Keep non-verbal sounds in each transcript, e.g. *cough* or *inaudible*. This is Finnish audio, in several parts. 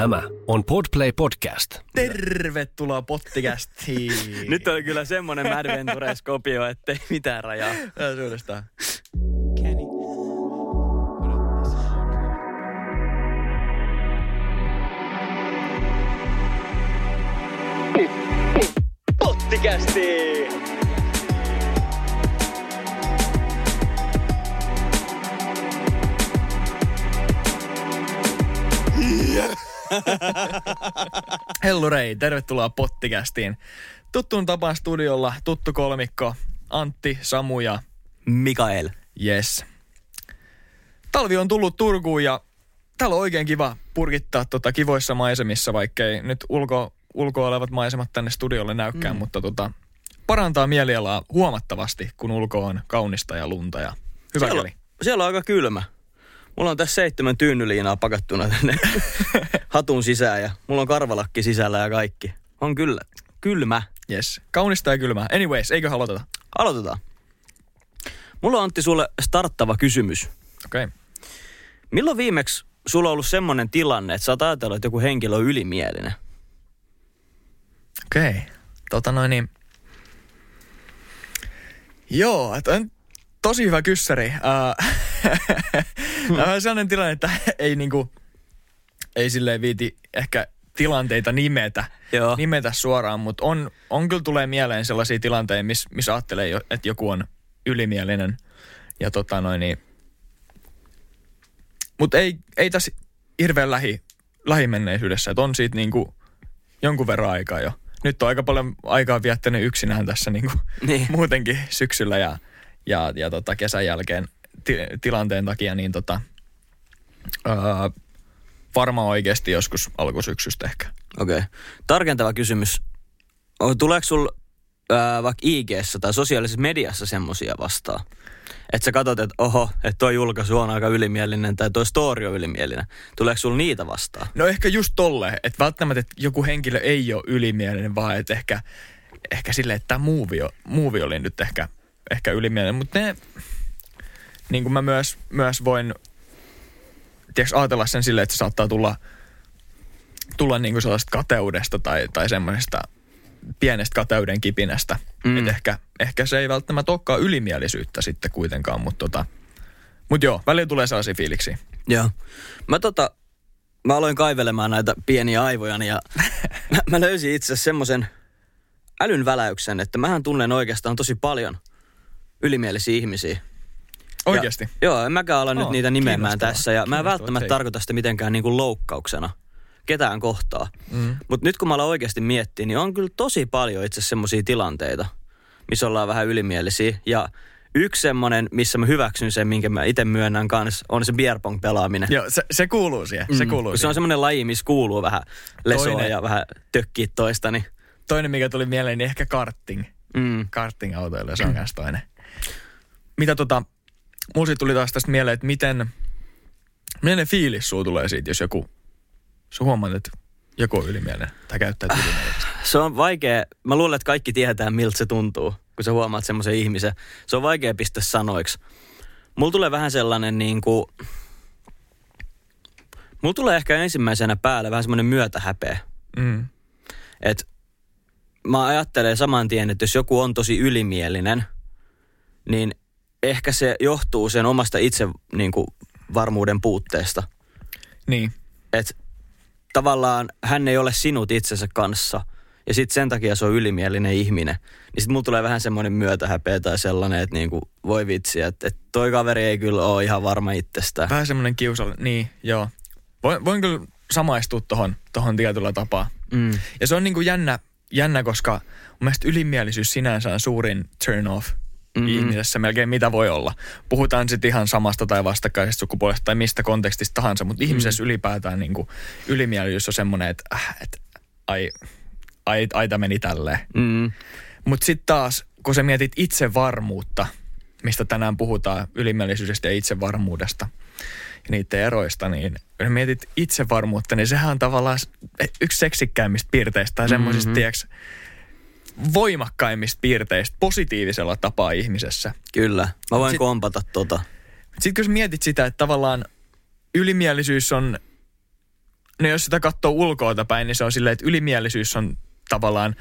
Tämä on Podplay Podcast. Tervetuloa pottikästiin. *laughs* Nyt oli kyllä semmonen Mad Ventures kopio, ettei mitään rajaa. Tää suudestaan. Pottikästi! *laughs* Hellurei, tervetuloa pottikästiin. Tuttuun tapaan studiolla tuttu kolmikko Antti, Samu ja Mikael. Yes. Talvi on tullut Turkuun ja täällä on oikein kiva purkittaa tota kivoissa maisemissa, vaikkei nyt ulko, ulkoa olevat maisemat tänne studiolle näykään, mm. mutta tota, parantaa mielialaa huomattavasti, kun ulko on kaunista ja lunta ja hyvä Siellä, keli. siellä on aika kylmä. Mulla on tässä seitsemän tyynyliinaa pakattuna tänne *laughs* hatun sisään ja mulla on karvalakki sisällä ja kaikki. On kyllä kylmä. Yes. Kaunista ja kylmää. Anyways, eikö aloiteta? Aloitetaan. Mulla on Antti sulle starttava kysymys. Okei. Okay. Milloin viimeksi sulla on ollut semmoinen tilanne, että sä oot ajatellut, että joku henkilö on ylimielinen? Okei. Okay. Tota noin niin. Joo, on tosi hyvä kyssäri. Uh, *laughs* on sellainen tilanne, että ei niinku, ei silleen viiti ehkä tilanteita nimetä, Joo. nimetä suoraan, mutta on, on kyllä tulee mieleen sellaisia tilanteita, missä miss ajattelee, jo- että joku on ylimielinen. Ja tota noin niin. Mutta ei, ei tässä hirveän lähi, lähimenneisyydessä, että on siitä niinku jonkun verran aikaa jo. Nyt on aika paljon aikaa viettänyt yksinään tässä niinku Niin. *laughs* muutenkin syksyllä ja, ja, ja tota kesän jälkeen ti- tilanteen takia, niin tota, öö, varmaan oikeasti joskus alkusyksystä ehkä. Okei. Okay. Tarkentava kysymys. Tuleeko sul ää, vaikka ig tai sosiaalisessa mediassa semmosia vastaan? Että sä katsot, että oho, että toi julkaisu on aika ylimielinen tai toi story on ylimielinen. Tuleeko sul niitä vastaan? No ehkä just tolle, että välttämättä että joku henkilö ei ole ylimielinen, vaan että ehkä, ehkä silleen, että tämä o- movie oli nyt ehkä, ehkä ylimielinen. Mutta ne, niin kuin mä myös, myös voin tiedätkö, ajatella sen silleen, että se saattaa tulla, tulla niin kuin sellaista kateudesta tai, tai semmoisesta pienestä kateuden kipinästä. Mm. Et ehkä, ehkä se ei välttämättä olekaan ylimielisyyttä sitten kuitenkaan, mutta tota, mut joo, välillä tulee sellaisia fiiliksiä. Joo. Mä tota, mä aloin kaivelemaan näitä pieniä aivojani ja mä, mä löysin itse asiassa semmoisen älyn väläyksen, että mähän tunnen oikeastaan tosi paljon ylimielisiä ihmisiä. Oikeasti. Ja, joo, en mäkään ala nyt Oo, niitä nimeämään tässä. Ja mä en välttämättä take. tarkoita sitä mitenkään niin kuin loukkauksena ketään kohtaa. Mm. Mutta nyt kun mä alan oikeasti miettiä, niin on kyllä tosi paljon itse semmoisia tilanteita, missä ollaan vähän ylimielisiä. Ja yksi semmoinen, missä mä hyväksyn sen, minkä mä itse myönnän kanssa, on se beer pong pelaaminen. Joo, se, se kuuluu siihen. Se kuuluu Kun se siihen. on semmoinen laji, missä kuuluu vähän lesoa Toinen- ja vähän tökkiä toista, niin Toinen, mikä tuli mieleen, niin ehkä karting. mm, Karting-autoilla, se on myös toinen. Mitä tota, mulla tuli taas tästä mieleen, että miten, miten fiilis sulla tulee siitä, jos joku, sä huomaat, että joku on ylimielinen tai käyttää ylimielisesti. se on vaikea. Mä luulen, että kaikki tietää, miltä se tuntuu, kun sä huomaat semmoisen ihmisen. Se on vaikea pistää sanoiksi. Mulla tulee vähän sellainen niin kuin... Mulla tulee ehkä ensimmäisenä päälle vähän semmoinen myötähäpeä. Mm. Että mä ajattelen saman tien, että jos joku on tosi ylimielinen, niin ehkä se johtuu sen omasta itse niin kuin, varmuuden puutteesta. Niin. Että tavallaan hän ei ole sinut itsensä kanssa ja sitten sen takia se on ylimielinen ihminen. Niin sitten mulla tulee vähän semmoinen myötähäpeä tai sellainen, että niinku, voi vitsi, että, että toi kaveri ei kyllä ole ihan varma itsestään. Vähän semmoinen kiusalla. Niin, joo. Voin, voin kyllä samaistua tohon, tohon tietyllä tapaa. Mm. Ja se on niin kuin jännä, jännä, koska mun mielestä ylimielisyys sinänsä on suurin turn off. Mm-hmm. ihmisessä melkein mitä voi olla. Puhutaan sitten ihan samasta tai vastakkaisesta sukupuolesta tai mistä kontekstista tahansa, mutta ihmisessä ylipäätään niin kuin ylimielisyys on semmoinen, että, äh, että ai, ai, aita meni tälleen. Mm. Mutta sitten taas, kun sä mietit itsevarmuutta, mistä tänään puhutaan ylimielisyydestä ja itsevarmuudesta ja niiden eroista, niin kun mietit itsevarmuutta, niin sehän on tavallaan yksi seksikkäimmistä piirteistä tai semmoisista, Mhm. mm-hmm. Voimakkaimmista piirteistä positiivisella tapaa ihmisessä. Kyllä, mä voin Sit- kompata tota. Sitten kun sä mietit sitä, että tavallaan ylimielisyys on no jos sitä katsoo ulkoa päin, niin se on silleen, että ylimielisyys on tavallaan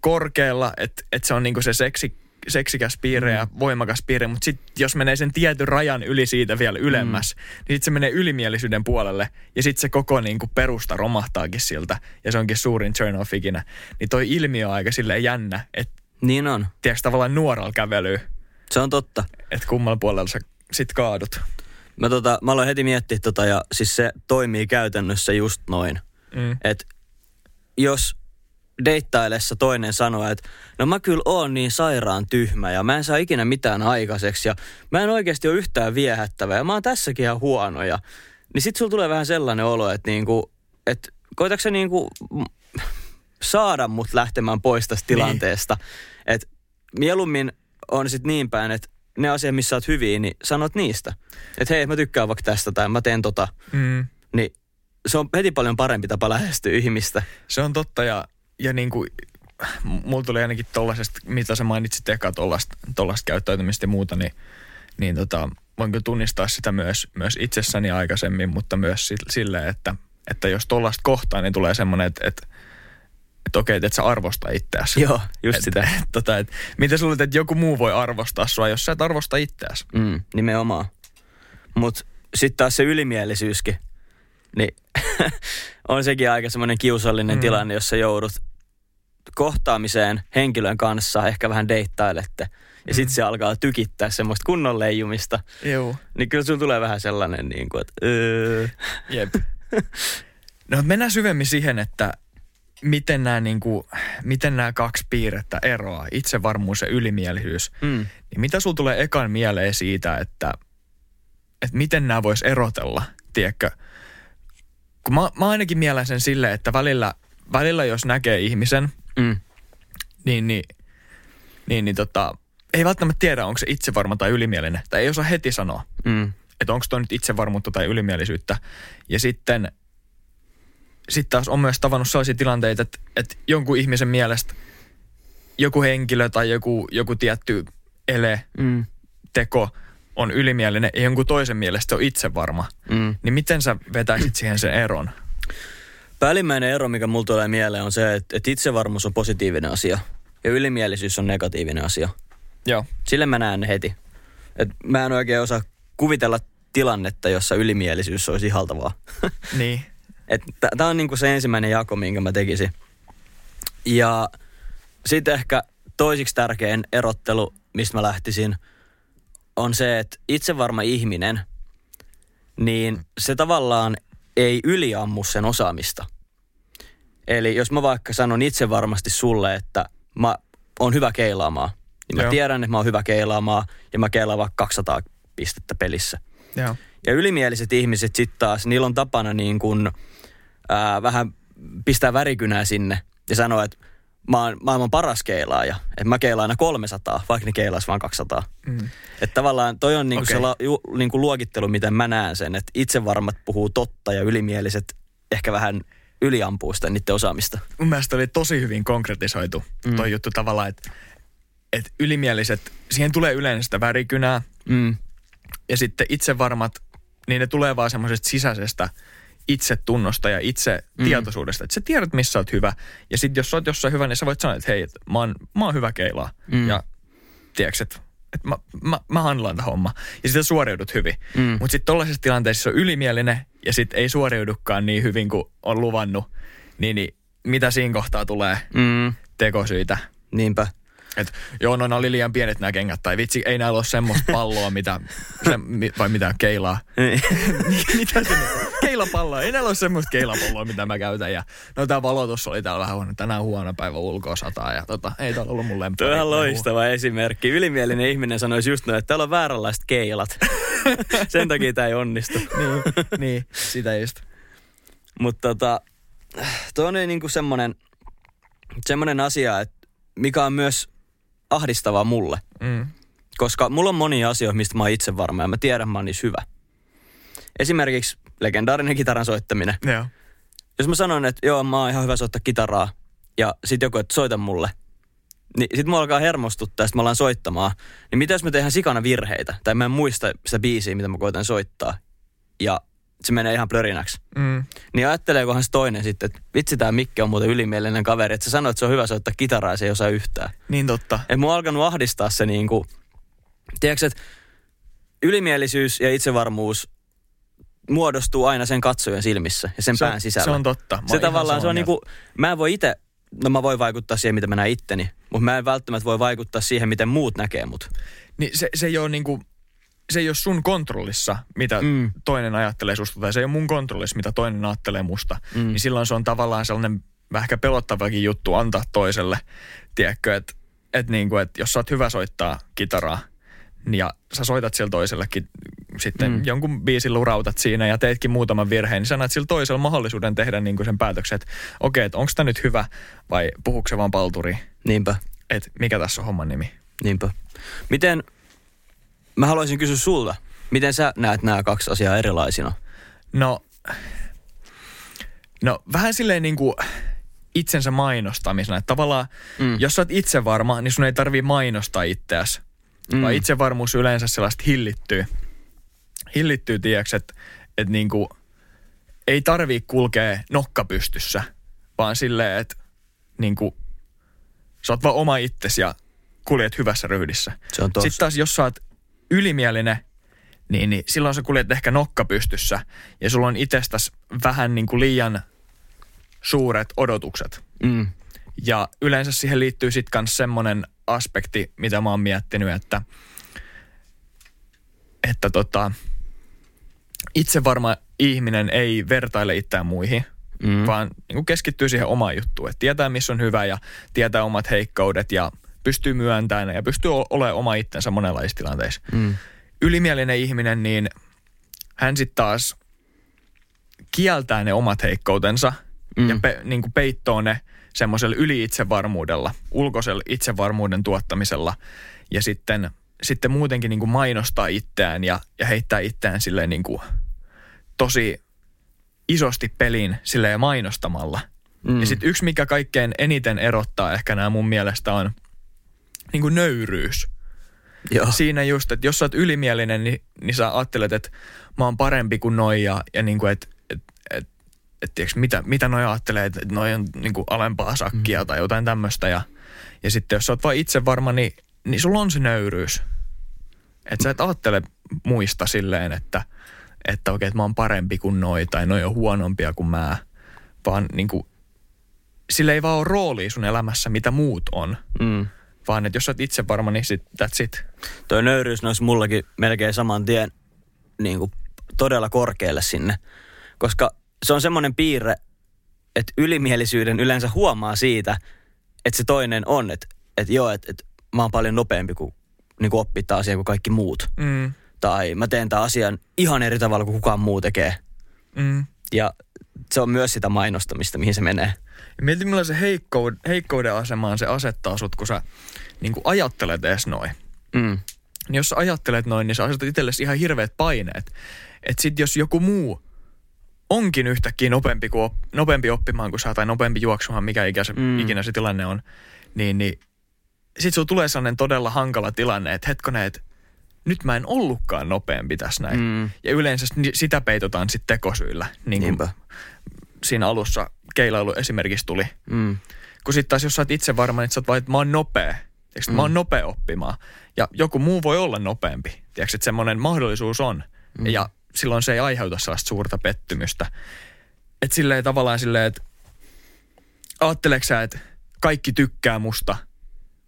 korkealla, että, että se on niinku se seksi, seksikäs piirre ja Mm. voimakas piirre, mutta sitten jos menee sen tietyn rajan yli siitä vielä ylemmäs, mm. niin sitten se menee ylimielisyyden puolelle ja sitten se koko niinku perusta romahtaakin siltä ja se onkin suurin turn off ikinä. Niin toi ilmiö on aika silleen jännä, että Niin on. tiedätkö tavallaan nuoralla kävelyä, Se on totta. että kummalla puolella sä sit kaadut. Mä, tota, mä aloin heti miettiä tota ja siis se toimii käytännössä just noin. Mm. Että jos deittailessa toinen sanoo, että no mä kyllä oon niin sairaan tyhmä ja mä en saa ikinä mitään aikaiseksi ja mä en oikeasti ole yhtään viehättävä ja mä oon tässäkin ihan huono ja niin sit sulla tulee vähän sellainen olo, että niinku, että koitatko sä niinku saada mut lähtemään pois tästä tilanteesta. Että mieluummin on sit niin päin, että ne asiat, missä oot hyviä, niin sanot niistä. Että hei, mä tykkään vaikka tästä tai mä teen tota. Mm. Niin se on heti paljon parempi tapa lähestyä ihmistä. Se on totta ja, ja niin kuin, mulla tuli ainakin tollasesta, mitä sä mainitsit eka tollasta, tollasta käyttäytymistä ja muuta, niin, niin tota, voin kyllä tunnistaa sitä myös, myös itsessäni aikaisemmin, mutta myös si- silleen, että, että jos tollasta kohtaa, niin tulee semmoinen, että, että, että okei, että et sä arvosta itseäsi. Joo, just Et- sitä. Et, *laughs* tota, et, miten sä luulet, että joku muu voi arvostaa sua, jos sä et arvosta itseäsi? Mm, nimenomaan. Mutta sitten taas se ylimielisyyskin, niin *laughs* on sekin aika semmoinen kiusallinen Mm. tilanne, jos sä joudut kohtaamiseen henkilön kanssa, ehkä vähän deittailette, ja Mm. sitten se alkaa tykittää semmoista kunnon leijumista, Joo. niin kyllä sulla tulee vähän sellainen, niin kuin, että öö. Jep. No mennään syvemmin siihen, että miten nämä, niin kuin, miten nämä kaksi piirrettä eroaa, itsevarmuus ja ylimielisyys. mm, Niin mitä sulla tulee ekan mieleen siitä, että, että miten nämä vois erotella, tiedätkö? Kun mä, mä ainakin mielen sen silleen, että välillä, välillä jos näkee ihmisen, mm, niin, niin, niin, niin tota, ei välttämättä tiedä, onko se itsevarma tai ylimielinen. Tai ei osaa heti sanoa mm, että onko toi nyt itsevarmuutta tai ylimielisyyttä. Ja sitten sitten taas on myös tavannut sellaisia tilanteita, että, että jonkun ihmisen mielestä joku henkilö tai joku, joku tietty ele, mm, teko on ylimielinen ja jonkun toisen mielestä se on itsevarma. mm. Niin miten sä vetäisit siihen sen eron? Päällimmäinen ero, mikä mulla tulee mieleen, on se, että, että itsevarmuus on positiivinen asia ja ylimielisyys on negatiivinen asia. Joo. Sille mä näen heti. Et mä en oikein osaa kuvitella tilannetta, jossa ylimielisyys olisi ihaltavaa. *laughs* Niin. Tämä on niinku se ensimmäinen jako, minkä mä tekisin. Ja sitten ehkä toisiksi tärkein erottelu, mistä mä lähtisin, on se, että itsevarma ihminen, niin se tavallaan ei yliammu sen osaamista. Eli jos mä vaikka sanon itse varmasti sulle, että mä oon hyvä keilaamaan, niin mä Joo. tiedän, että mä oon hyvä keilaamaan ja mä keilaan vaikka 200 pistettä pelissä. Joo. Ja ylimieliset ihmiset sitten taas, niillä on tapana niin kuin, ää, vähän pistää värikynää sinne ja sanoa, että mä oon maailman paras keilaaja. Että mä keilaan aina 300, vaikka ne keilaisi vaan 200. Mm. Että tavallaan toi on niinku Okei. se la, ju, niinku luokittelu, miten mä näen sen. Että itsevarmat puhuu totta ja ylimieliset ehkä vähän yliampuu sitä niiden osaamista. Mun mielestä oli tosi hyvin konkretisoitu Mm. toi juttu tavallaan, että, että ylimieliset, siihen tulee yleensä sitä värikynää, Mm. Ja sitten itsevarmat, niin ne tulee vaan semmoisesta sisäisestä itsetunnosta ja itse Mm. tietoisuudesta. Että sä tiedät, missä sä oot hyvä. Ja sitten jos sä oot jossain hyvä, niin sä voit sanoa, että hei, että mä oon, mä oon hyvä keilaa. Mm. Ja tiedätkö, että, että mä, mä, mä handlaan tätä homma. Ja sitten suoriudut hyvin. Mm. Mutta sitten tollaisessa tilanteessa se on ylimielinen ja sitten ei suoriudukaan niin hyvin kuin on luvannut. Niin, niin mitä siinä kohtaa tulee Mm. tekosyitä? Niinpä. Et, joo, no ne oli liian pienet nämä kengät, tai vitsi, ei näillä ole semmoista palloa, mitä, se, mi- vai mitä, keilaa. *laughs* mitä se? Keilapalloa, ei näillä ole semmoista keilapalloa, mitä mä käytän. Ja, no tää valotus oli täällä vähän huono, tänään huono päivä ulkoa sataa, ja tota, ei täällä ollut mun lemppari. Tuo on loistava esimerkki. Ylimielinen ihminen sanoisi just noin, että täällä on vääränlaiset keilat. *laughs* Sen takia tämä ei onnistu. niin, niin, sitä just. Mutta tota, tuo on niinku semmoinen, semmoinen asia, että mikä on myös ahdistavaa mulle. Mm. Koska mulla on monia asioita, mistä mä oon itse varma ja mä tiedän, mä oon niissä hyvä. Esimerkiksi legendaarinen kitaran soittaminen. Joo. Jos mä sanon, että joo, mä oon ihan hyvä soittaa kitaraa ja sit joku, että soita mulle, niin sit mua alkaa hermostuttaa ja sit mä alan soittamaan. Niin mitä jos mä tehdään sikana virheitä tai mä en muista sitä biisiä, mitä mä koitan soittaa ja se menee ihan plörinäksi. Mm. Niin ajatteleekohan se toinen sitten, että vitsi tää Mikke on muuten ylimielinen kaveri, että sä sanoit, että se on hyvä soittaa kitaraa ja se ei osaa yhtään. Niin totta. Et mua on alkanut ahdistaa se niinku, tiedätkö, että ylimielisyys ja itsevarmuus muodostuu aina sen katsojan silmissä ja sen Se pään sisällä. se on totta. Mä Se tavallaan, se on samaa niinku, mä en voi itse, no mä voin vaikuttaa siihen, mitä mä näen itteni, mutta mä en välttämättä voi vaikuttaa siihen, miten muut näkee mut. Niin se, se ei ole niinku, se ei ole sun kontrollissa, mitä Mm. toinen ajattelee susta, tai se ei ole mun kontrollissa, mitä toinen ajattelee musta. Mm. Niin silloin se on tavallaan sellainen vähän ehkä pelottavakin juttu antaa toiselle, tiedätkö, että et niinku, et jos sä oot hyvä soittaa kitaraa, niin ja sä soitat sillä toisellekin sitten Mm. jonkun biisin lurautat siinä ja teetkin muutaman virheen, niin sä annat sillä toisella mahdollisuuden tehdä niinku sen päätöksen, että okei, että onko tämä nyt hyvä vai puhuuko se vaan palturi, Niinpä, että mikä tässä on homman nimi. niinpä. Miten, mä haluaisin kysyä sulta, miten sä näet nämä kaksi asiaa erilaisina? No, no vähän silleen niin kuin itsensä mainostamisena. Että tavallaan, Mm. jos sä oot itse varma, niin sun ei tarvii mainostaa itseäsi. Mm. Vaan itsevarmuus yleensä sellaista hillittyy. Hillittyy, tiedäks, että et niin kuin ei tarvii kulkea nokka pystyssä, vaan silleen, että niin kuin, sä oot vaan oma itsesi ja kuljet hyvässä ryhdissä. Se on. Sitten taas, jos sä oot ylimielinen, niin, niin silloin sä kuljet ehkä nokka pystyssä ja sulla on itsestäsi vähän niin kuin liian suuret odotukset. Mm. Ja yleensä siihen liittyy sitten myös semmoinen aspekti, mitä mä oon miettinyt, että, että tota, itse varma ihminen ei vertaile itseään muihin, Mm. vaan niin kuin keskittyy siihen omaan juttuun. Että tietää, missä on hyvä ja tietää omat heikkoudet ja pystyy myöntämään ja pystyy olemaan oma itsensä monenlaisissa tilanteissa. Mm. Ylimielinen ihminen, niin hän sitten taas kieltää ne omat heikkoutensa mm. ja pe, niin kuin peittoo ne semmoisella yli-itsevarmuudella, ulkoisella itsevarmuuden tuottamisella ja sitten, sitten muutenkin niin kuin mainostaa itseään ja, ja heittää itseään silleen niin kuin tosi isosti peliin silleen mainostamalla. Mm. Mm. Ja sitten yksi, mikä kaikkein eniten erottaa ehkä nämä mun mielestä on niin kuin nöyryys. Joo. Siinä just, että jos sä oot ylimielinen, niin, niin sä ajattelet, että mä oon parempi kuin noi ja, ja niin kuin, että et, et, et, tiiäks, mitä, mitä noi ajattelee, että noi on niin kuin alempaa sakkia mm. tai jotain tämmöistä. Ja, ja sitten jos sä oot vaan itse varma, niin, niin sulla on se nöyryys. Että sä et ajattele muista silleen, että, että okei, että mä oon parempi kuin noi tai noi on huonompia kuin mä. Vaan niin kuin, sillä ei vaan ole roolia sun elämässä, mitä muut on. Mm. Vaan että jos sä oot itse varma, niin sit, that's it. Toi nöyryys nousi mullakin melkein saman tien niin kuin todella korkealle sinne. Koska se on semmoinen piirre, että ylimielisyyden yleensä huomaa siitä, että se toinen on, että, että joo, että, että mä oon paljon nopeampi kuin, niin kuin oppii tää asia kuin kaikki muut. Mm. Tai mä teen tämän asian ihan eri tavalla kuin kukaan muu tekee. Mm. Ja se on myös sitä mainostamista, mihin se menee. Ja mieti, millaisen heikkouden, heikkouden asemaan se asettaa sut, kun sä niin kuin ajattelet edes noin. Mm. Niin jos sä ajattelet noin, niin sä asetat itsellesi ihan hirveät paineet. Että sit jos joku muu onkin yhtäkkiä nopeampi, kuin, op- nopeampi oppimaan kuin sä tai nopeampi juoksumaan, mikä ikä se, Mm. mm. ikinä se tilanne on, niin, niin sit sulla tulee sellainen todella hankala tilanne, että hetkonen, että nyt mä en ollutkaan nopeampi tässä näin. Mm. Ja yleensä sitä peitotaan sitten tekosyillä. Niin kuin Niinpä. siinä alussa keilailu esimerkiksi tuli. Mm. Kun sitten taas jos sä oot itse varma, niin sä oot vaan, että mä oon nopea. Tiedätkö, mm. mä oon nopea oppimaan. Ja joku muu voi olla nopeampi. Tiedätkö, että semmoinen mahdollisuus on. Mm. Ja silloin se ei aiheuta sellaista suurta pettymystä. Että silleen tavallaan silleen, että ajatteleksä, sä, että kaikki tykkää musta?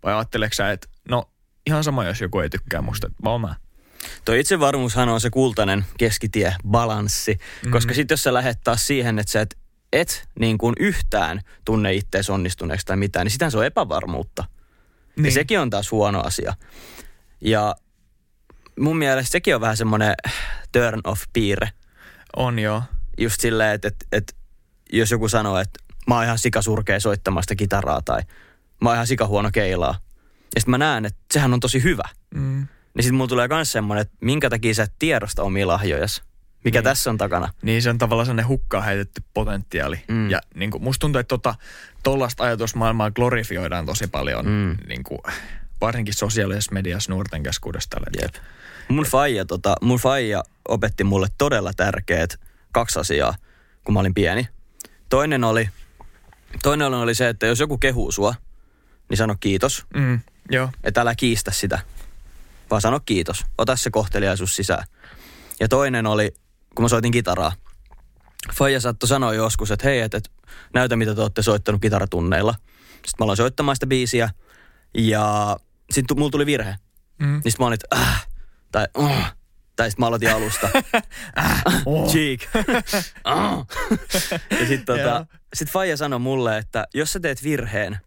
Vai ajatteleksä, sä, että no ihan sama, jos joku ei tykkää musta, että vaan mä. Tuo itsevarmuushan on se kultainen keskitie, balanssi. Mm-hmm. Koska sitten jos sä lähdet taas siihen, että sä et, et niin kuin yhtään tunne ittees onnistuneeksi tai mitään, niin sitähän se on epävarmuutta. Niin. Ja sekin on taas huono asia. Ja mun mielestä sekin on vähän semmoinen turn off piirre. On joo. Just silleen, että, että, että jos joku sanoo, että mä oon ihan sikasurkea soittamaan sitä kitaraa tai mä oon ihan sikahuono keilaa. Ja sitten mä näen, että sehän on tosi hyvä. Mm. Niin sitten mulla tulee myös semmoinen, että minkä takia sä et tiedosta omia lahjojas. Mikä Niin. tässä on takana? Niin se on tavallaan sellainen hukkaan heitetty potentiaali. Mm. Ja niin kuin, musta tuntuu, että tota, ajatusmaailmaa glorifioidaan tosi paljon, Mm. niin kuin, varsinkin sosiaalisessa mediassa nuorten keskuudessa tällä Jep. Mun faija, tota, mun faija opetti mulle todella tärkeät kaksi asiaa, kun mä olin pieni. Toinen oli, toinen oli se, että jos joku kehuu sua, niin sano kiitos. Mm, joo. Että älä kiistä sitä, vaan sano kiitos. Ota se kohteliaisuus sisään. Ja toinen oli, kun mä soitin kitaraa. Faija saattoi sanoa joskus, että hei, että, että näytä mitä te olette soittanut kitaratunneilla. Sitten mä aloin soittamaan sitä biisiä ja sitten mulla tuli virhe. Mm. Niin sitten mä olin, että äh, tai oh, tai sitten mä aloitin alusta. *laughs* Äh, *laughs* oh. Cheek. Ah. *laughs* ja sitten tota, Joo. sit Faija sanoi mulle, että jos sä teet virheen,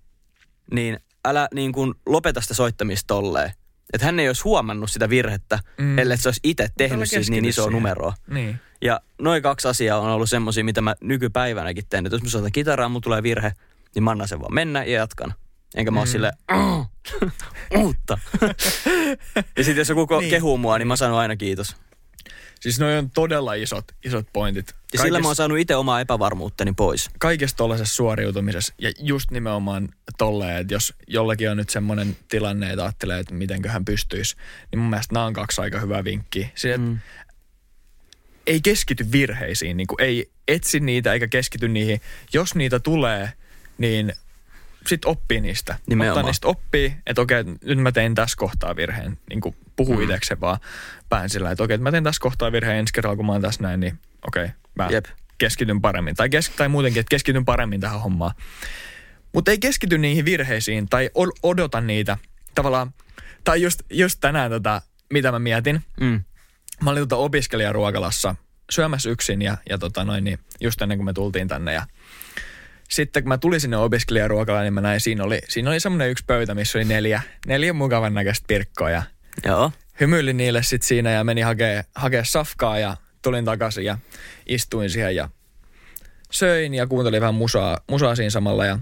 niin älä niin kuin lopeta sitä soittamista tolleen. Että hän ei olisi huomannut sitä virhettä, Mm. ellei se olisi itse tehnyt siitä niin isoa siihen. numeroa. Niin. Ja noin kaksi asiaa on ollut semmosia, mitä mä nykypäivänäkin teen. Että jos mä soitan kitaraa, mulla tulee virhe, niin mä annan sen vaan mennä ja jatkan. Enkä mä Mm. silleen, "Ah, *laughs* uutta. *laughs* ja sitten jos joku niin. kehuu mua, niin mä sanon aina kiitos. Siis noi on todella isot, isot pointit. Ja sillä mä oon saanut itse omaa epävarmuuttani pois. kaikessa tuollaisessa suoriutumisessa ja just nimenomaan tolleen, että jos jollakin on nyt semmoinen tilanne, että ajattelee, että mitenkö hän pystyisi, niin mun mielestä nämä on kaksi aika hyvää vinkkiä. Siis, Mm. ei keskity virheisiin, niin kuin ei etsi niitä eikä keskity niihin. Jos niitä tulee, niin sit oppii niistä. Nimenomaan. Ottaa niistä oppii, että okei, nyt mä tein tässä kohtaa virheen. Niin kuin puhuu mm. itsekseen vaan pään sillä, että okei, että mä teen tässä kohtaa virheen ensi kerralla, kun mä oon tässä näin, niin okei, mä Jep. keskityn paremmin. Tai, kes- tai muutenkin, että keskityn paremmin tähän hommaan. Mutta ei keskity niihin virheisiin tai odota niitä tavallaan. Tai just, just tänään tota, mitä mä mietin. Mm. Mä olin tota opiskelijaruokalassa syömässä yksin ja, ja tota noin, niin just ennen kuin me tultiin tänne. Ja sitten kun mä tulin sinne opiskelijaruokalaan, niin mä näin, siinä oli, siinä oli semmoinen yksi pöytä, missä oli neljä, neljä mukavan näköistä pirkkoa. Ja Joo. hymyilin niille sitten siinä ja menin hakee, hakee safkaa ja tulin takaisin ja istuin siihen ja söin ja kuuntelin vähän musaa, musaa siinä samalla ja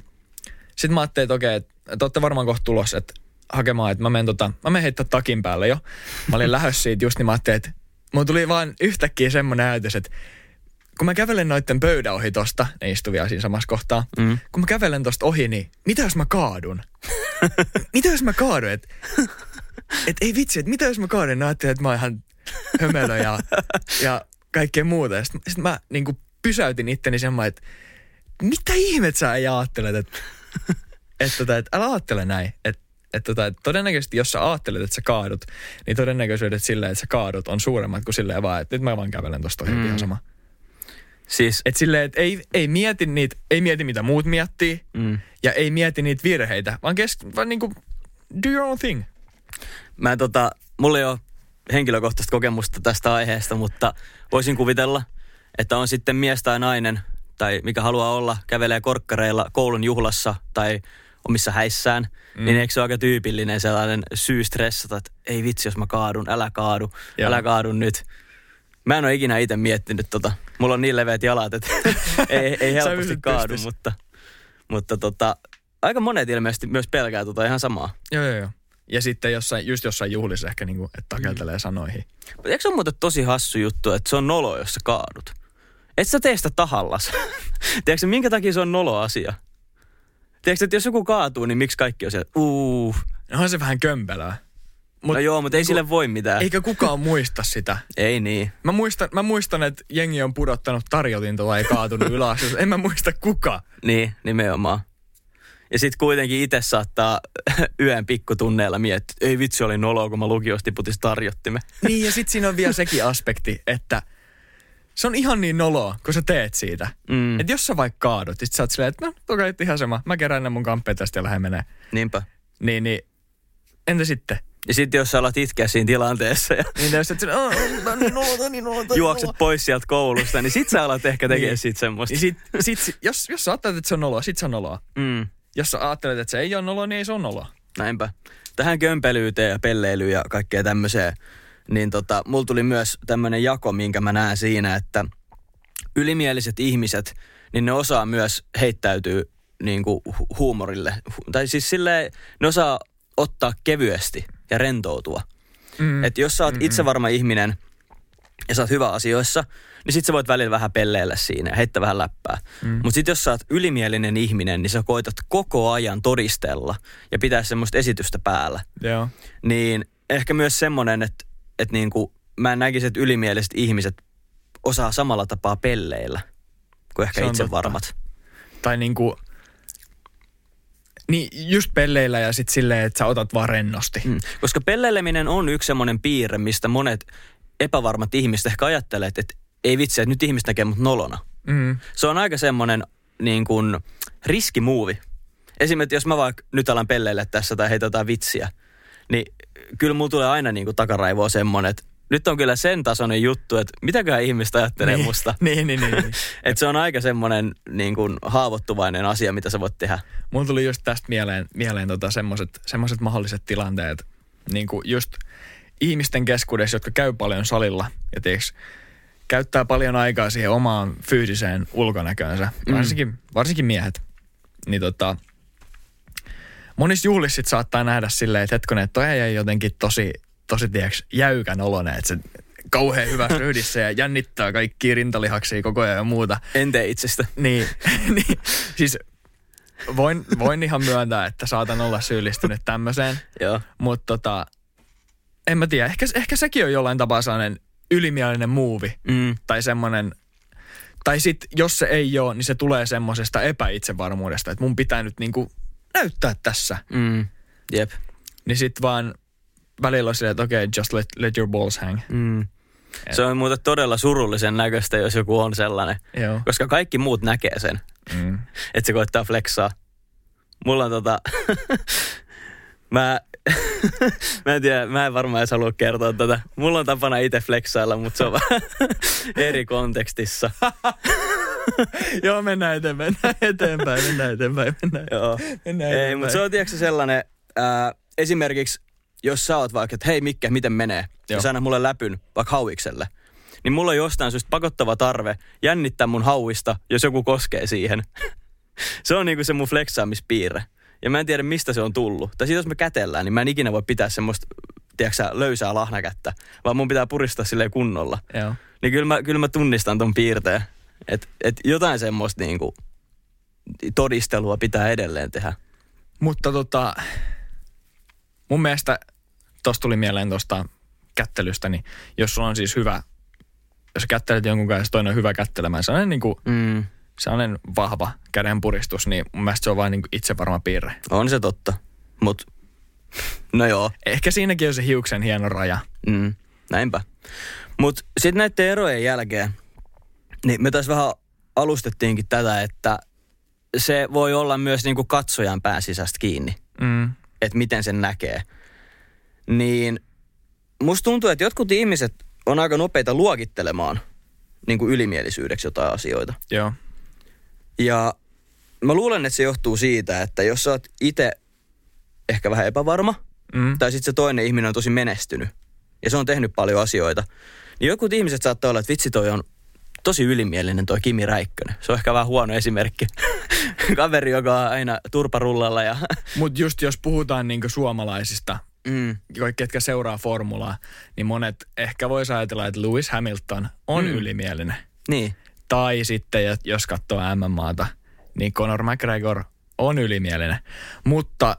sitten mä ajattelin, että okei, että te olette varmaan kohta tulossa, että hakemaan, että mä menen, tota, mä menen heittää takin päälle jo. Mä olin lähdössä siitä just, niin mä ajattelin, että mulla tuli vaan yhtäkkiä semmoinen ajatus, että kun mä kävelen noitten pöydän ohi tosta, ne istu vielä siinä samassa kohtaa, Mm. kun mä kävelen tosta ohi, niin mitä jos mä kaadun? *laughs* mitä jos mä kaadun? Et, et ei vitsi, että mitä jos mä kaadun? Mä ajattelin, että mä oon ihan *laughs* hömelö ja, ja kaikkea muuta. Ja Sitten sit mä niin kuin pysäytin itteni semmoinen, että mitä ihmet sä ei ajattelet, että et, tota, et älä ajattele näin. Että et, tota, et todennäköisesti, jos sä ajattelet, että sä kaadut, niin todennäköisyydet silleen, että sä kaadut, on suuremmat kuin silleen vaan, että nyt mä vaan kävelen tosta mm. ihan sama. Siis, Et silleen, että ei, ei mieti niitä, ei mieti mitä muut miettii, mm. ja ei mieti niitä virheitä, vaan, kes, vaan niinku, do your own thing. Mä tota, mulla ei ole henkilökohtaista kokemusta tästä aiheesta, mutta voisin kuvitella, että on sitten mies tai nainen, tai mikä haluaa olla, kävelee korkkareilla koulun juhlassa tai omissa häissään, mm. niin eikö se ole aika tyypillinen sellainen syy stressata, että ei vitsi, jos mä kaadun, älä kaadu, Joo. Älä kaadu nyt. Mä en ole ikinä itse miettinyt tota. Mulla on niin leveät jalat, että *laughs* ei, ei helposti kaadu, mutta, mutta tota, aika monet ilmeisesti myös pelkää tota ihan samaa. Joo, joo, joo. Ja sitten jossain, just jossain juhlissa ehkä niinku, että takeltelee mm. sanoihin. Mutta eikö se ole muuten tosi hassu juttu, että se on nolo, jos sä kaadut? Et sä tee sitä tahallas. *laughs* Tiedätkö minkä takia se on nolo asia? Tiedätkö, että jos joku kaatuu, niin miksi kaikki on siellä, uu. Onhan se vähän kömpelää. Mut, no joo, mutta ei niinku- sille voi mitään. Eikä kukaan muista sitä. *laughs* Ei niin. Mä muistan, mä muistan, että jengi on pudottanut tarjotinta tai kaatunut ylös. En mä muista kuka. Niin, nimenomaan. Ja sitten kuitenkin itse saattaa *laughs* yön pikkutunneilla miettiä, että ei vitsi oli noloa, kun mä lukiosta tiputin tarjottimme. *laughs* Niin ja sit siinä on vielä sekin aspekti, että se on ihan niin noloa, kun sä teet siitä. Mm, Että jos sä vaikka kaadut, sit sä oot silleen, että no, okei, ihan sama. Mä kerään ne mun kamppeet tästä ja lähden menee. niinpä. Niin, niin, entä sitten? Ja sitten jos sä alat itkeä siinä tilanteessa ja Niin jos sä oot silleen, "Aa, tää on niin on niin on juokset noloa." pois sieltä koulusta, niin sit sä alat ehkä tekemään Niin. siitä semmoista. Niin sit, sit, sit, jos, jos sä ajattelet, että se on noloa, sit se on noloa. Mm. Jos sä ajattelet, että se ei ole noloa, niin ei se ole noloa. Näinpä. Tähän kömpelyyteen ja pelleilyyn ja kaikkea tämmöiseen, niin tota, mulla tuli myös tämmöinen jako, minkä mä näen siinä, että ylimieliset ihmiset, niin ne osaa myös heittäytyä niin kuin hu- huumorille. Hu- Tai siis silleen, ne osaa ottaa kevyesti ja rentoutua. Mm. Että jos sä oot itsevarma ihminen ja sä oot hyvä asioissa, niin sit sä voit välillä vähän pelleillä siinä ja heittää vähän läppää. Mm. Mutta sit jos sä oot ylimielinen ihminen, niin sä koitat koko ajan todistella ja pitää semmoista esitystä päällä. Joo. Niin ehkä myös semmonen, että, että niinku, mä en näkisi, että ylimieliset ihmiset osaa samalla tapaa pelleillä kuin ehkä itse varmat. Tai niinku, niin just pelleillä ja sitten silleen, että sä otat vaan rennosti. Mm. Koska pelleileminen on yksi semmoinen piirre, mistä monet epävarmat ihmiset ehkä ajattelee, että ei vitsi, että nyt ihmiset näkee mut nolona. Mm. Se on aika semmoinen niin kuin riskimuovi. Esimerkiksi jos mä vaikka nyt alan pelleille tässä tai heitä jotain vitsiä, niin kyllä mulla tulee aina niin kuin takaraivoa semmoinen, että nyt on kyllä sen tasoinen juttu, että mitäköhän ihmistä ajattelee niin. musta. *laughs* Niin, niin, niin. niin. *laughs* Että se on aika semmoinen niin kuin haavoittuvainen asia, mitä sä voit tehdä. Mulla tuli just tästä mieleen, mieleen tota semmoset, semmoset mahdolliset tilanteet, niin kuin just ihmisten keskuudessa, jotka käy paljon salilla ja tiiäks, käyttää paljon aikaa siihen omaan fyysiseen ulkonäköönsä, Mm. varsinkin, varsinkin miehet. Niin tota, monissa juhlissa sit saattaa nähdä silleen, että hetkonen, että toi ei jotenkin tosi, tosi tiiäks, jäykän oloinen, että se kauhean hyvässä *laughs* ryhdissä ja jännittää kaikkia rintalihaksia koko ajan ja muuta. En tee itsestä. Niin, *laughs* niin siis voin, voin ihan myöntää, että saatan olla syyllistynyt tämmöiseen, Joo. mutta tota, en mä tiedä, ehkä, ehkä sekin on jollain tapaa sellainen ylimielinen muuvi Mm. tai semmoinen, tai sit jos se ei ole, niin se tulee semmoisesta epäitsevarmuudesta, että mun pitää nyt niinku näyttää tässä. Mm. Jep. Niin sit vaan välillä on silleen, että okei, okay, just let, let your balls hang. Mm. Se on muuten todella surullisen näköistä, jos joku on sellainen. Joo. Koska kaikki muut näkee sen, Mm. *laughs* että se koittaa flexaa. Mulla on tota... *laughs* mä, mä en tiedä, mä en varmaan edes halua kertoa tätä. Mulla on tapana itse flexailla, mutta se on vähän *laughs* eri kontekstissa. *laughs* Joo, mennään eteenpäin, mennään eteenpäin, mennään eteenpäin, mennään, Joo. mennään Ei, mutta se on tiedätkö sellainen, ää, esimerkiksi jos sä oot vaikka, että hei Mikke, miten menee? Joo. Ja sä annat mulle läpyn vaikka hauikselle. Niin mulla on jostain syystä pakottava tarve jännittää mun hauista, jos joku koskee siihen. *laughs* se on niinku se mun fleksaamispiirre. Ja mä en tiedä, mistä se on tullut. Tai sit jos me kätellään, niin mä en ikinä voi pitää semmoista, tiedätkö sä, löysää lahnakättä. Vaan mun pitää puristaa silleen kunnolla. Joo. Niin kyllä mä, kyllä mä tunnistan ton piirteen. Että et jotain semmoista niinku todistelua pitää edelleen tehdä. Mutta tota, mun mielestä tosta tuli mieleen tosta kättelystä, niin jos sulla on siis hyvä, jos kättelet jonkun kanssa, toinen on hyvä kättelemään, sellainen, niin kuin, Mm. Sellainen vahva kädenpuristus, niin mun mielestä se on vain niin itsevarma piirre. On se totta. Mut, no joo, Ehkä siinäkin on se hiuksen hieno raja. mm, näinpä. Mut sitten näiden erojen jälkeen, niin me taas vähän alustettiinkin tätä, että se voi olla myös niinku katsojan pääsisästä kiinni, Mm. että miten sen näkee. Niin musta tuntuu, että jotkut ihmiset on aika nopeita luokittelemaan niinku ylimielisyydeksi jotain asioita. Joo. Ja mä luulen, että se johtuu siitä, että jos sä oot itse ehkä vähän epävarma, Mm. tai sitten se toinen ihminen on tosi menestynyt, ja se on tehnyt paljon asioita, niin jotkut ihmiset saattaa olla, että vitsi toi on tosi ylimielinen toi Kimi Räikkönen. Se on ehkä vähän huono esimerkki. *laughs* Kaveri, joka on aina turparullalla ja... *laughs* Mutta just jos puhutaan niinku suomalaisista, mm, kaikki, ketkä seuraa formulaa, niin monet ehkä voisi ajatella, että Lewis Hamilton on mm. ylimielinen. niin, Tai sitten, jos katsoo MMAta, niin Conor McGregor on ylimielinen. Mutta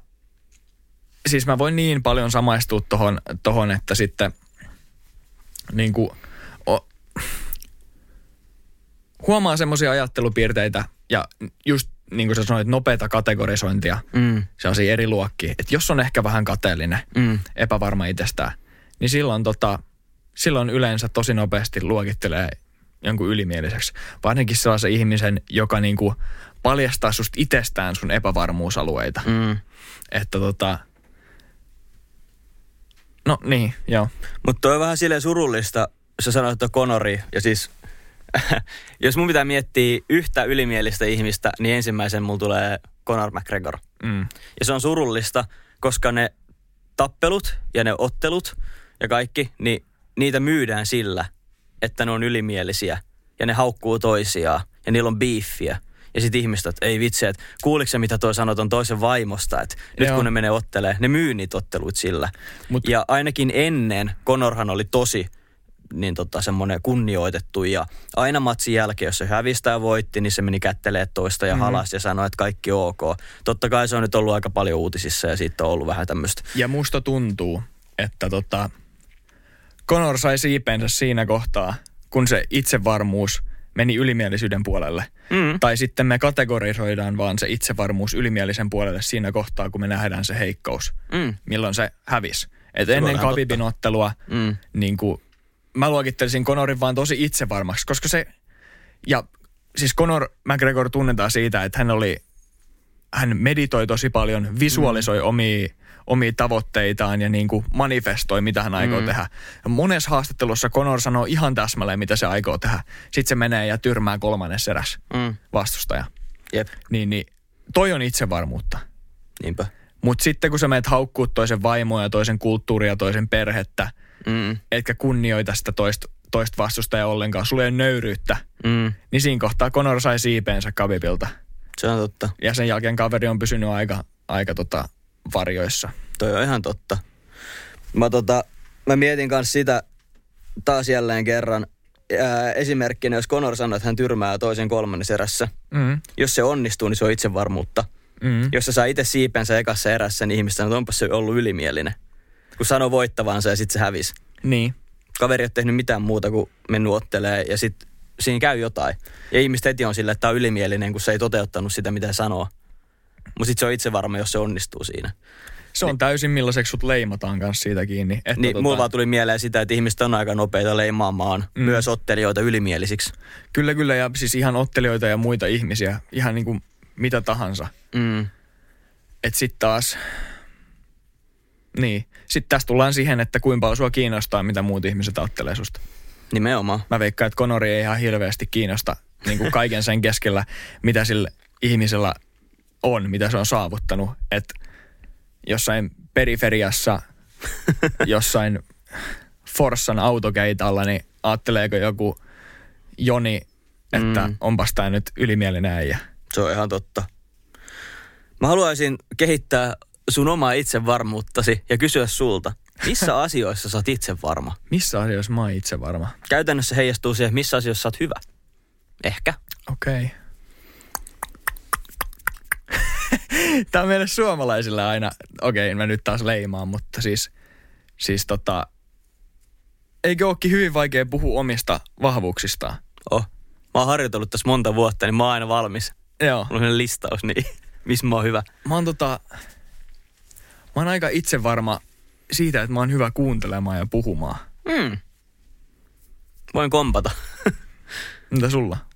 siis mä voin niin paljon samaistua tohon, tohon että sitten niin kuin, o, huomaa semmoisia ajattelupiirteitä ja just niin kuin sä sanoit, nopeata kategorisointia, mm, sellaisia eri luokkia. Että jos on ehkä vähän kateellinen, mm, epävarma itsestään, niin silloin, tota, silloin yleensä tosi nopeasti luokittelee jonkun ylimieliseksi. Varsinkin sellaisen ihmisen, joka niinku paljastaa susta itsestään sun epävarmuusalueita. mm. Että tota, no niin, joo. Mutta toi on vähän silleen surullista, sä sanoit, että Conori, ja siis *laughs* jos mun pitää miettiä yhtä ylimielistä ihmistä, niin ensimmäisen mulla tulee Conor McGregor. Mm. Ja se on surullista, koska ne tappelut ja ne ottelut ja kaikki, niin niitä myydään sillä, että ne on ylimielisiä ja ne haukkuu toisiaan ja niillä on beefiä. Ja sitten ihmiset, että ei vitsi, että kuuliko se, mitä toi sanoi ton toisen vaimosta, että nyt Joo. kun ne menee ottelee, ne myy niitä otteluita sillä. Mut- ja ainakin ennen Conorhan oli tosi niin tota, semmoinen kunnioitettu ja aina matsin jälkeen, jos se hävisi tai voitti, niin se meni kättelee toista ja Mhm. mm-hmm. halas ja sanoi, että kaikki ok. Totta kai se on nyt ollut aika paljon uutisissa ja siitä on ollut vähän tämmöistä. Ja musta tuntuu, että tota, Conor sai siipensä siinä kohtaa, kun se itsevarmuus meni ylimielisyyden puolelle. Mm. Tai sitten me kategorisoidaan vaan se itsevarmuus ylimielisen puolelle siinä kohtaa, kun me nähdään se heikkous, Mm. milloin se hävisi. Et ennen Khabibin ottelua Mm. niin kuin, mä luokittelisin Conorin vaan tosi itsevarmaksi, koska se, ja siis Conor McGregor tunnetaan siitä, että hän oli, hän meditoi tosi paljon, visualisoi mm. omia, omia tavoitteitaan ja niin kuin manifestoi, mitä hän aikoo mm. tehdä. Monessa haastattelussa Conor sanoo ihan täsmälleen, mitä se aikoo tehdä. Sitten se menee ja tyrmää kolmannes eräs Mm. vastustaja. Jep, Niin, niin toi on itsevarmuutta. niinpä. Mutta sitten kun sä menet haukkuu toisen vaimoa ja toisen kulttuuria ja toisen perhettä, Mm. etkä kunnioita sitä toista, toista vastustajaa ollenkaan, sulla ei ole nöyryyttä, Mm. niin siinä kohtaa Conor sai siipeensä Khabibилta. Se on totta. Ja sen jälkeen kaveri on pysynyt aika, aika tota varjoissa. Toi on ihan totta. Mä, tota, mä mietin kanssa sitä taas jälleen kerran. Ää, esimerkkinä, jos Conor sanoo, että hän tyrmää toisen kolmannes erässä. Mm. Jos se onnistuu, niin se on itsevarmuutta. Mm. Jos se saa itse siipensä ekassa erässä, niin ihmiset sanoo, että onpa se ollut ylimielinen. Kun sanoo voittavansa ja sitten se hävisi. Niin. Kaveri ei ole tehnyt mitään muuta kuin mennyt ottelee ja sitten siinä käy jotain. Ja ihmiset heti on silleen, että tämä on ylimielinen, kun se ei toteuttanut sitä, mitä sanoo. Mutta sitten se on itse varma, jos se onnistuu siinä. Se on täysin millaiseksi sut leimataan kanssa siitä kiinni. Että Niin, tota... mulla vaan tuli mieleen sitä, että ihmiset on aika nopeita leimaamaan mm. myös ottelijoita ylimielisiksi. Kyllä, kyllä. Ja siis ihan ottelijoita ja muita ihmisiä. Ihan niin kuin mitä tahansa. Mm. Et sit taas... Niin. Sitten tässä tullaan siihen, että kuinka paljon sua kiinnostaa, mitä muut ihmiset ajattelee susta. Nimenomaan. Mä veikkaan, että Conori ei ihan hirveästi kiinnosta niin kuin kaiken sen keskellä, mitä sillä ihmisellä on, mitä se on saavuttanut. Että jossain periferiassa, *laughs* jossain Forssan autokeitalla, niin ajatteleeko joku Joni, että Mm. onpas tää nyt ylimielinen äijä. Se on ihan totta. Mä haluaisin kehittää sun omaa itsevarmuuttasi ja kysyä sulta, missä *laughs* asioissa sä oot itse varma? Missä asioissa mä oon itse varma? Käytännössä heijastuu siihen, missä asioissa sä oot hyvä. Ehkä. Okei. Okay. *laughs* Tämä on meille suomalaisille aina, okei, okay, mä nyt taas leimaan, mutta siis, siis tota, eikö ookin hyvin vaikea puhua omista vahvuuksistaan? Oh. Mä oon harjoitellut tässä monta vuotta, niin mä oon aina valmis. Joo. Mulla on listaus, niin *laughs* missä mä oon hyvä. Mä oon tota, mä oon aika itse varma siitä, että mä oon hyvä kuuntelemaan ja puhumaan. Mm. Voin kompata. *laughs* Mitä sulla?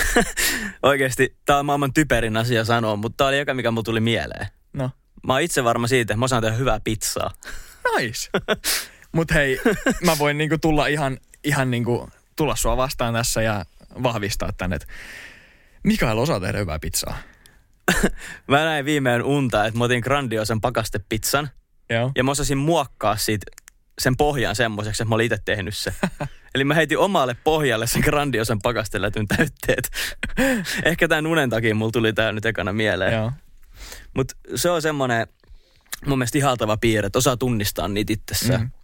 *laughs* Oikeesti, tää on maailman typerin asia sanoa, mutta tää oli eka, mikä mulla tuli mieleen. No, Mä oon itse varma siitä, että mä osaan tehdä hyvää pizzaa. *laughs* nice. Mut hei, mä voin niinku tulla ihan, ihan niinku, tulla sua vastaan tässä ja vahvistaa tänne, että Mikael osaa tehdä hyvää pizzaa. *laughs* Mä näin viimein unta, että mä otin grandiosen pakastepizzan Joo. ja mä osasin muokkaa siitä sen pohjan semmoiseksi, että mä olin itse tehnyt se. *laughs* Eli mä heitin omalle pohjalle sen grandiosen pakasteletyn täytteet. *laughs* Ehkä tämän unen takia mulla tuli tää nyt ekana mieleen. Joo. Mutta se on semmoinen mun mielestä ihaltava piirre, että osaa tunnistaa niitä itsessään. Mhm. Mm.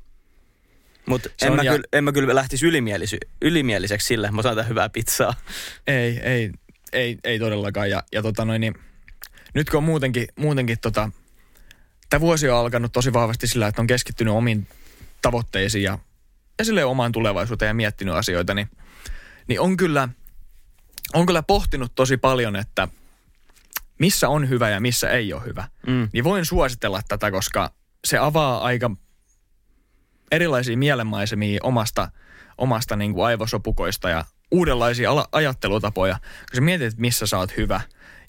Mutta en, mä ja- kyllä, en mä kyllä lähtisi ylimielisy, ylimieliseksi sille, että mä tehdä hyvää pizzaa. *laughs* Ei, ei, ei, ei todellakaan. Ja, ja tota noin, niin, nyt kun on muutenkin, muutenkin tota, tämä vuosi on alkanut tosi vahvasti sillä, että on keskittynyt omiin tavoitteisiin ja, ja sille omaan tulevaisuuteen ja miettinyt asioita, niin, niin on kyllä, on kyllä pohtinut tosi paljon, että missä on hyvä ja missä ei ole hyvä. Mm. Niin voin suositella tätä, koska se avaa aika erilaisia mielenmaisemia omasta, omasta niin kuin aivosopukoista ja uudenlaisia ala- ajattelutapoja. Kun sä mietit, että missä sä oot hyvä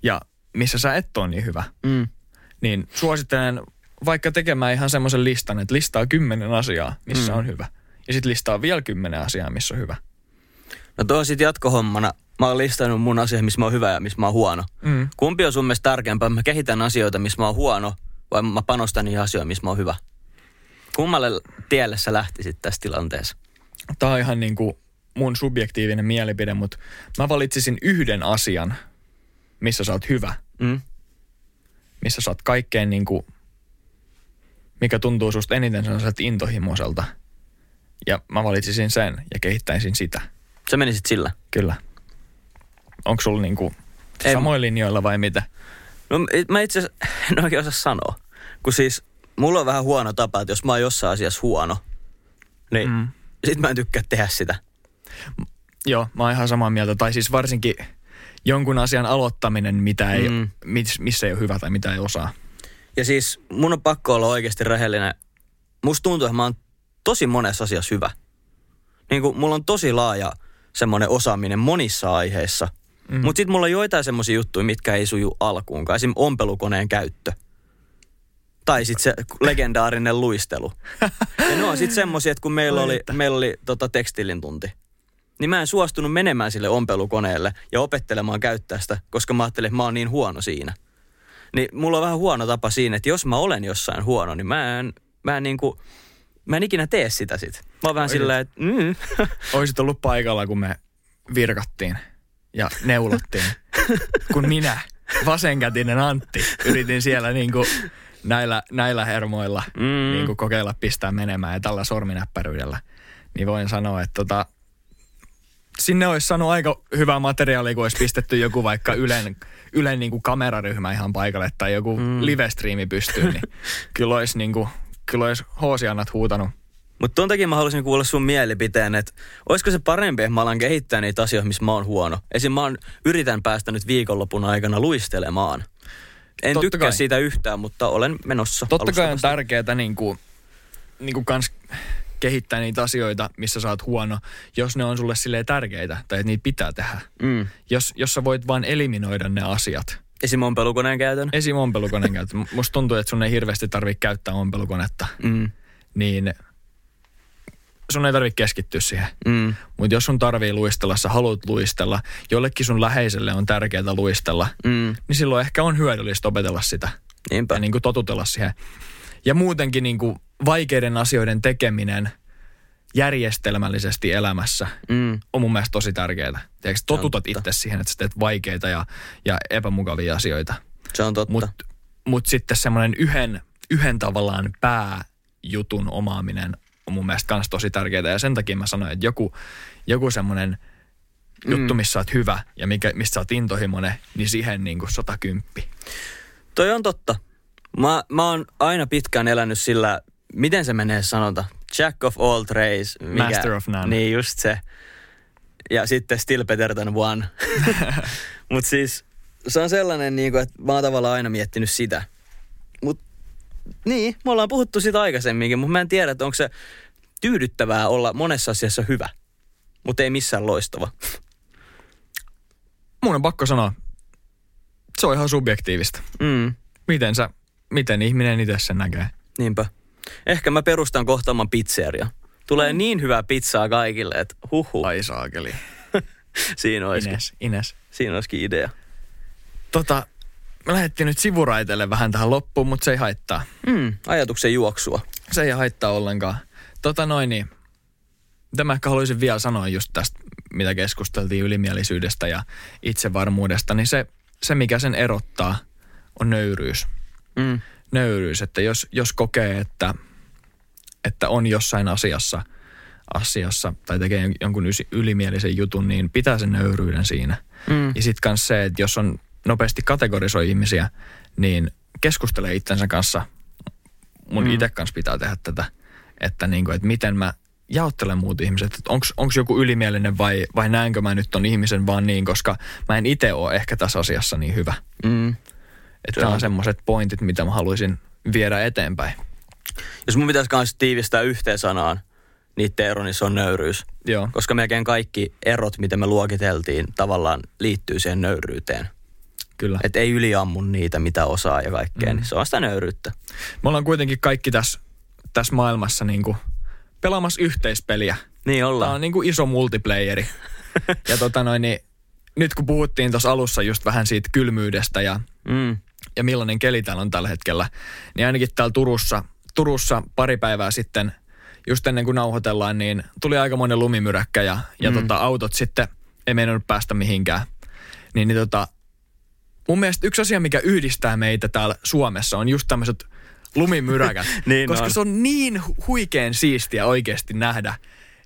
ja missä sä et ole niin hyvä, Mm. niin suosittelen vaikka tekemään ihan semmoisen listan, että listaa kymmenen asiaa, missä Mm. on hyvä. Ja sitten listaa vielä kymmenen asiaa, missä on hyvä. No tuo on sit jatkohommana. Mä oon listannut mun asioihin, missä mä oon hyvä ja missä mä oon huono. Mm. Kumpi on sun mielestä tärkeämpää? Mä kehitän asioita, missä mä oon huono, vai mä panostan niihin asioihin, missä mä oon hyvä? Kummalle tielle sä lähtisit tässä tilanteessa? Tämä on ihan niin kuin mun subjektiivinen mielipide, mutta mä valitsisin yhden asian, missä sä oot hyvä. Mm? Missä sä oot kaikkein niin kuin, mikä tuntuu susta eniten sellaiselta intohimoiselta. Ja mä valitsisin sen ja kehittäisin sitä. Sä menisit sillä. Kyllä. Onko sulla niin kuin En- samoin linjoilla vai mitä? No mä itse asiassa *laughs* en oikein osaa sanoa. Kun siis mulla on vähän huono tapa, että jos mä oon jossain asiassa huono, niin. Mm. sit mä en tykkää tehdä sitä. Joo, mä oon ihan samaa mieltä. Tai siis varsinkin jonkun asian aloittaminen, mitä ei, Mm. miss, missä ei ole hyvä tai mitä ei osaa. Ja siis mun on pakko olla oikeasti rehellinen. Musta tuntuu, että mä oon tosi monessa asiassa hyvä. Niin kuin mulla on tosi laaja semmoinen osaaminen monissa aiheissa. Mm. Mutta sitten mulla on joitain semmoisia juttuja, mitkä ei suju alkuunkaan. Esim. ompelukoneen käyttö. Tai sitten se legendaarinen luistelu. Ja ne on sitten semmoisia, että kun meillä oli, meillä oli tota tekstilin tunti, niin mä en suostunut menemään sille ompelukoneelle ja opettelemaan käyttää sitä, koska mä ajattelin, että mä oon niin huono siinä. Niin mulla on vähän huono tapa siinä, että jos mä olen jossain huono, niin mä en, mä en niinku, mä en ikinä tee sitä sit. Mä oon vähän sillä että mm. *laughs* Oisit ollut paikalla, kun me virkattiin ja neulottiin. kun minä, vasenkätinen Antti, yritin siellä niinku näillä, näillä hermoilla mm. niinku kokeilla pistää menemään ja tällä sorminäppäryydellä. Niin voin sanoa, että tota, sinne olisi saanut aika hyvää materiaalia, kun olisi pistetty joku vaikka Ylen, Ylen niinku kameraryhmä ihan paikalle tai joku Mm. live-striimi pystyyn, niin *laughs* kyllä olisi, niinku, kyllä olisi hoosiannat huutanut Mutta tuon takia mä haluaisin kuulla sun mielipiteen, että olisiko se parempi, että mä alan kehittää niitä asioita, missä mä oon huono. Esim. mä oon, yritän päästä nyt viikonlopun aikana luistelemaan. En Totta tykkää kai. siitä yhtään, mutta olen menossa. Totta kai on tärkeää niin kuin, niin kuin kans kehittää niitä asioita, missä sä oot huono, jos ne on sulle silleen tärkeitä, tai että niitä pitää tehdä. Mm. Jos, jos sä voit vain eliminoida ne asiat. Esim. ompelukoneen käytön. Esim. ompelukoneen käyttö. M- Musta tuntuu, että sun ei hirveästi tarvitse käyttää ompelukonetta, Mm. niin sun ei tarvitse keskittyä siihen. Mm. Mutta jos sun tarvii luistella, sä haluat luistella, jollekin sun läheiselle on tärkeää luistella, Mm. niin silloin ehkä on hyödyllistä opetella sitä. Niinpä. ja niin kuin totutella siihen. Ja muutenkin niin kuin vaikeiden asioiden tekeminen järjestelmällisesti elämässä Mm. on mun mielestä tosi tärkeää. Tiedätkö, totutat itse siihen, että sä teet vaikeita ja, ja epämukavia asioita. Se on totta. Mutta mut sitten semmoinen yhden, yhden tavallaan pääjutun omaaminen on mun mielestä myös tosi tärkeää. Ja sen takia mä sanoin, että joku, joku semmoinen Mm. juttu, missä sä oot hyvä ja mikä, mistä sä oot intohimoinen, niin siihen niin kuin 110. Toi on totta. Mä, mä oon aina pitkään elänyt sillä, miten se menee sanota? Jack of all trades. Mikä, Master of none. Niin, just se. Ja sitten still better than one. *laughs* Mut siis se on sellainen, niin kuin, että mä oon tavallaan aina miettinyt sitä. Mut niin, me ollaan puhuttu siitä aikaisemminkin, mutta mä en tiedä, että onko se tyydyttävää olla monessa asiassa hyvä, mutta ei missään loistava. Mun on pakko sanoa, se on ihan subjektiivista. Mm, Miten, sä, miten ihminen itse sen näkee? niinpä. Ehkä mä perustan kohta oman pizzeria. Tulee niin hyvää pizzaa kaikille, että huhu, Ai saakeli. *laughs* siinä olisikin, Ines, Ines. siinä olisikin idea. Tota, me lähdettiin nyt sivuraiteelle vähän tähän loppuun, mutta se ei haittaa. Mm, ajatuksen juoksua. Se ei haittaa ollenkaan. Tota noin niin, mitä mä ehkä haluaisin vielä sanoa just tästä, mitä keskusteltiin ylimielisyydestä ja itsevarmuudesta, niin se, se mikä sen erottaa, on nöyryys. Mm, Nöyryys, että jos, jos kokee, että, että on jossain asiassa, asiassa tai tekee jon- jonkun ylimielisen jutun, niin pitää sen nöyryyden siinä. mm, Ja sitten myös se, että jos on nopeasti kategorisoi ihmisiä, niin keskustelee itsensä kanssa. Mun Mm. itse kanssa pitää tehdä tätä, että, niinku, että miten mä jaottelen muut ihmiset. Että onko joku ylimielinen vai, vai näenkö mä nyt ton ihmisen vaan niin, koska mä en itse ole ehkä tässä asiassa niin hyvä. mm. Että nämä on- semmoiset pointit, mitä mä haluaisin viedä eteenpäin. Jos mun pitäisi myös tiivistää yhteen sanaan niiden ero, niin se on nöyryys. Joo, Koska melkein kaikki erot, mitä me luokiteltiin, tavallaan liittyy siihen nöyryyteen. kyllä. Että ei yliammu niitä, mitä osaa ja kaikkea, Mm. niin se on sitä nöyryyttä. Me ollaan kuitenkin kaikki tässä, tässä maailmassa niinku pelaamassa yhteispeliä. Niin Tämä ollaan. on niin kuin iso multiplayeri. *laughs* ja tota noin, niin nyt kun puhuttiin tuossa alussa just vähän siitä kylmyydestä ja, Mm. Ja millainen keli täällä on tällä hetkellä, niin ainakin täällä Turussa, Turussa pari päivää sitten, just ennen kuin nauhoitellaan, niin tuli aika monen lumimyräkkä ja, ja Mm. tota, autot sitten ei meinannut päästä mihinkään. Niin, niin tota, mun mielestä yksi asia, mikä yhdistää meitä täällä Suomessa on just tämmöiset lumimyräkät. *laughs* Niin koska on. se on niin hu- huikean siistiä oikeasti nähdä.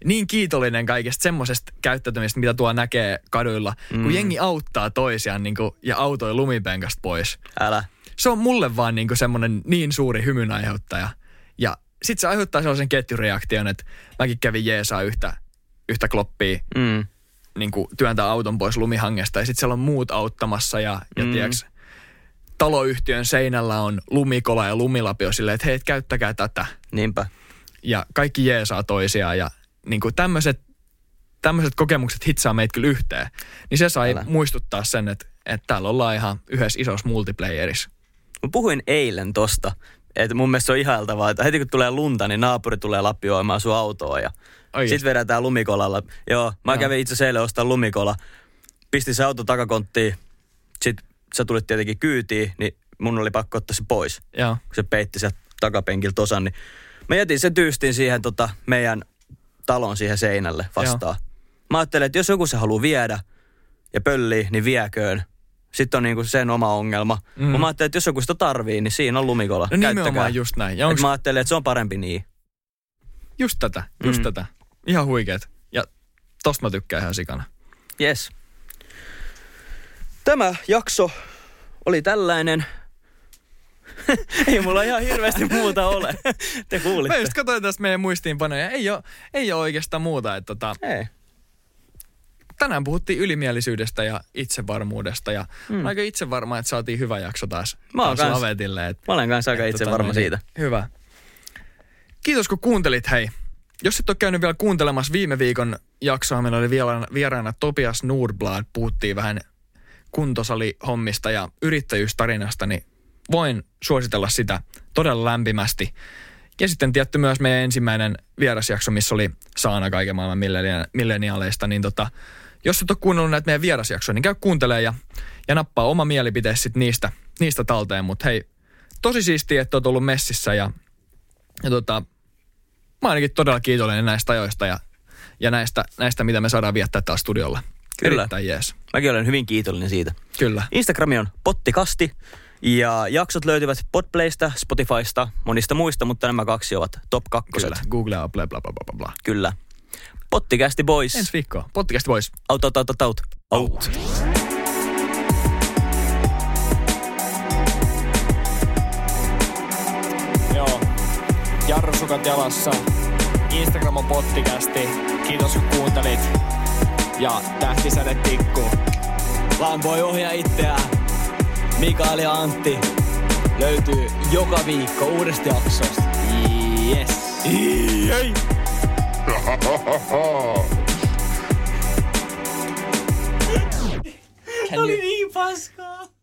Niin kiitollinen kaikesta semmoisesta käyttäytymistä, mitä tuo näkee kaduilla, mm. Kun jengi auttaa toisiaan niin kuin, ja autoi lumipenkasta pois. Älä. Se on mulle vaan niin kuin semmoinen niin suuri hymyn aiheuttaja. Ja sit se aiheuttaa sellaisen ketjureaktion, että mäkin kävin jeesaa yhtä, yhtä kloppia Mm. niin kuin työntää auton pois lumihangesta ja sitten siellä on muut auttamassa ja, ja Mm. tiiäks, taloyhtiön seinällä on lumikola ja lumilapio silleen, että hei, käyttäkää tätä. Niinpä. Ja kaikki jeesaa toisiaan ja niin kuin tämmöiset, tämmöiset kokemukset hitsaa meitä kyllä yhteen. Niin se sai Älä. muistuttaa sen, että, että täällä ollaan ihan yhdessä isossa multiplayerissa. Mä puhuin eilen tosta, että mun mielestä se on ihailtavaa, että heti kun tulee lunta, niin naapuri tulee lapioimaan sun autoa ja sitten vedetään lumikolalla. Joo, mä Joo. kävin itse asiassa eilen ostaa lumikola. Pistin se auto takakonttiin, sit sä tulit tietenkin kyytiin, niin mun oli pakko ottaa se pois, Joo. kun se peitti sieltä takapenkiltä osan. Niin mä jätin sen tyystin siihen tota, meidän talon siihen seinälle vastaan. Mä ajattelin, että jos joku se haluaa viedä ja pöllii, niin vieköön. Sitten on niinku sen oma ongelma. Mm. Mä ajattelin, että jos joku sitä tarvii, niin siinä on lumikola. No nimenomaan Käyttäkää. just näin. Ja Et onks mä ajattelin, että se on parempi niin. just tätä, just mm. tätä. Ihan huikeet. Ja tosta mä tykkään ihan sikana. Yes. Tämä jakso oli tällainen. *laughs* Ei mulla ihan hirveästi muuta ole. Te Mä kuulitte. just katsoin tästä meidän muistiinpanoja. Ei ole, ei ole oikeastaan muuta. Että tota, Ei. tänään puhuttiin ylimielisyydestä ja itsevarmuudesta. Ja Mm. aika itsevarma, että saatiin hyvä jakso taas, Mä taas kans. lavetille. Et, Mä olen kanssa aika tota varma noin, siitä. Hyvä. Kiitos kun kuuntelit, hei. Jos et ole käynyt vielä kuuntelemassa viime viikon jaksoa, meillä oli vieraana, vieraana Topias Nordblad. Puhuttiin vähän kuntosalihommista ja yrittäjyystarinasta, niin voin suositella sitä todella lämpimästi. Ja sitten tietty myös meidän ensimmäinen vierasjakso, missä oli Saana kaiken maailman millenia- milleniaaleista, niin tota, jos et ole kuunnellut näitä meidän vierasjaksoja, niin käy kuuntelee ja, ja nappaa oma mielipiteesi sit niistä, niistä talteen. Mutta hei, tosi siistiä, että oot ollut messissä ja, ja tota, mä ainakin todella kiitollinen näistä ajoista ja, ja näistä, näistä, mitä me saadaan viettää täällä studiolla. Kyllä. Erittäin jees. Mäkin olen hyvin kiitollinen siitä. Kyllä. Instagrami on pottikasti ja jaksot löytyvät Podplaysta, Spotifysta, monista muista, mutta nämä kaksi ovat top kakkoset. Kyllä. Googlea bla bla bla bla bla. Kyllä. Pottikästi boys. Ensi viikkoa. Podcast boys. Out, out, out, out, out. out. Joo. Jarrusukat jalassa. Instagram on pottikästi. Kiitos kun kuuntelit. Ja tähtisäde tikku. Vaan voi ohjaa itseään. Mikael ja Antti löytyy joka viikko uudesta jaksosta. Yes. Ei. Oli niin paska.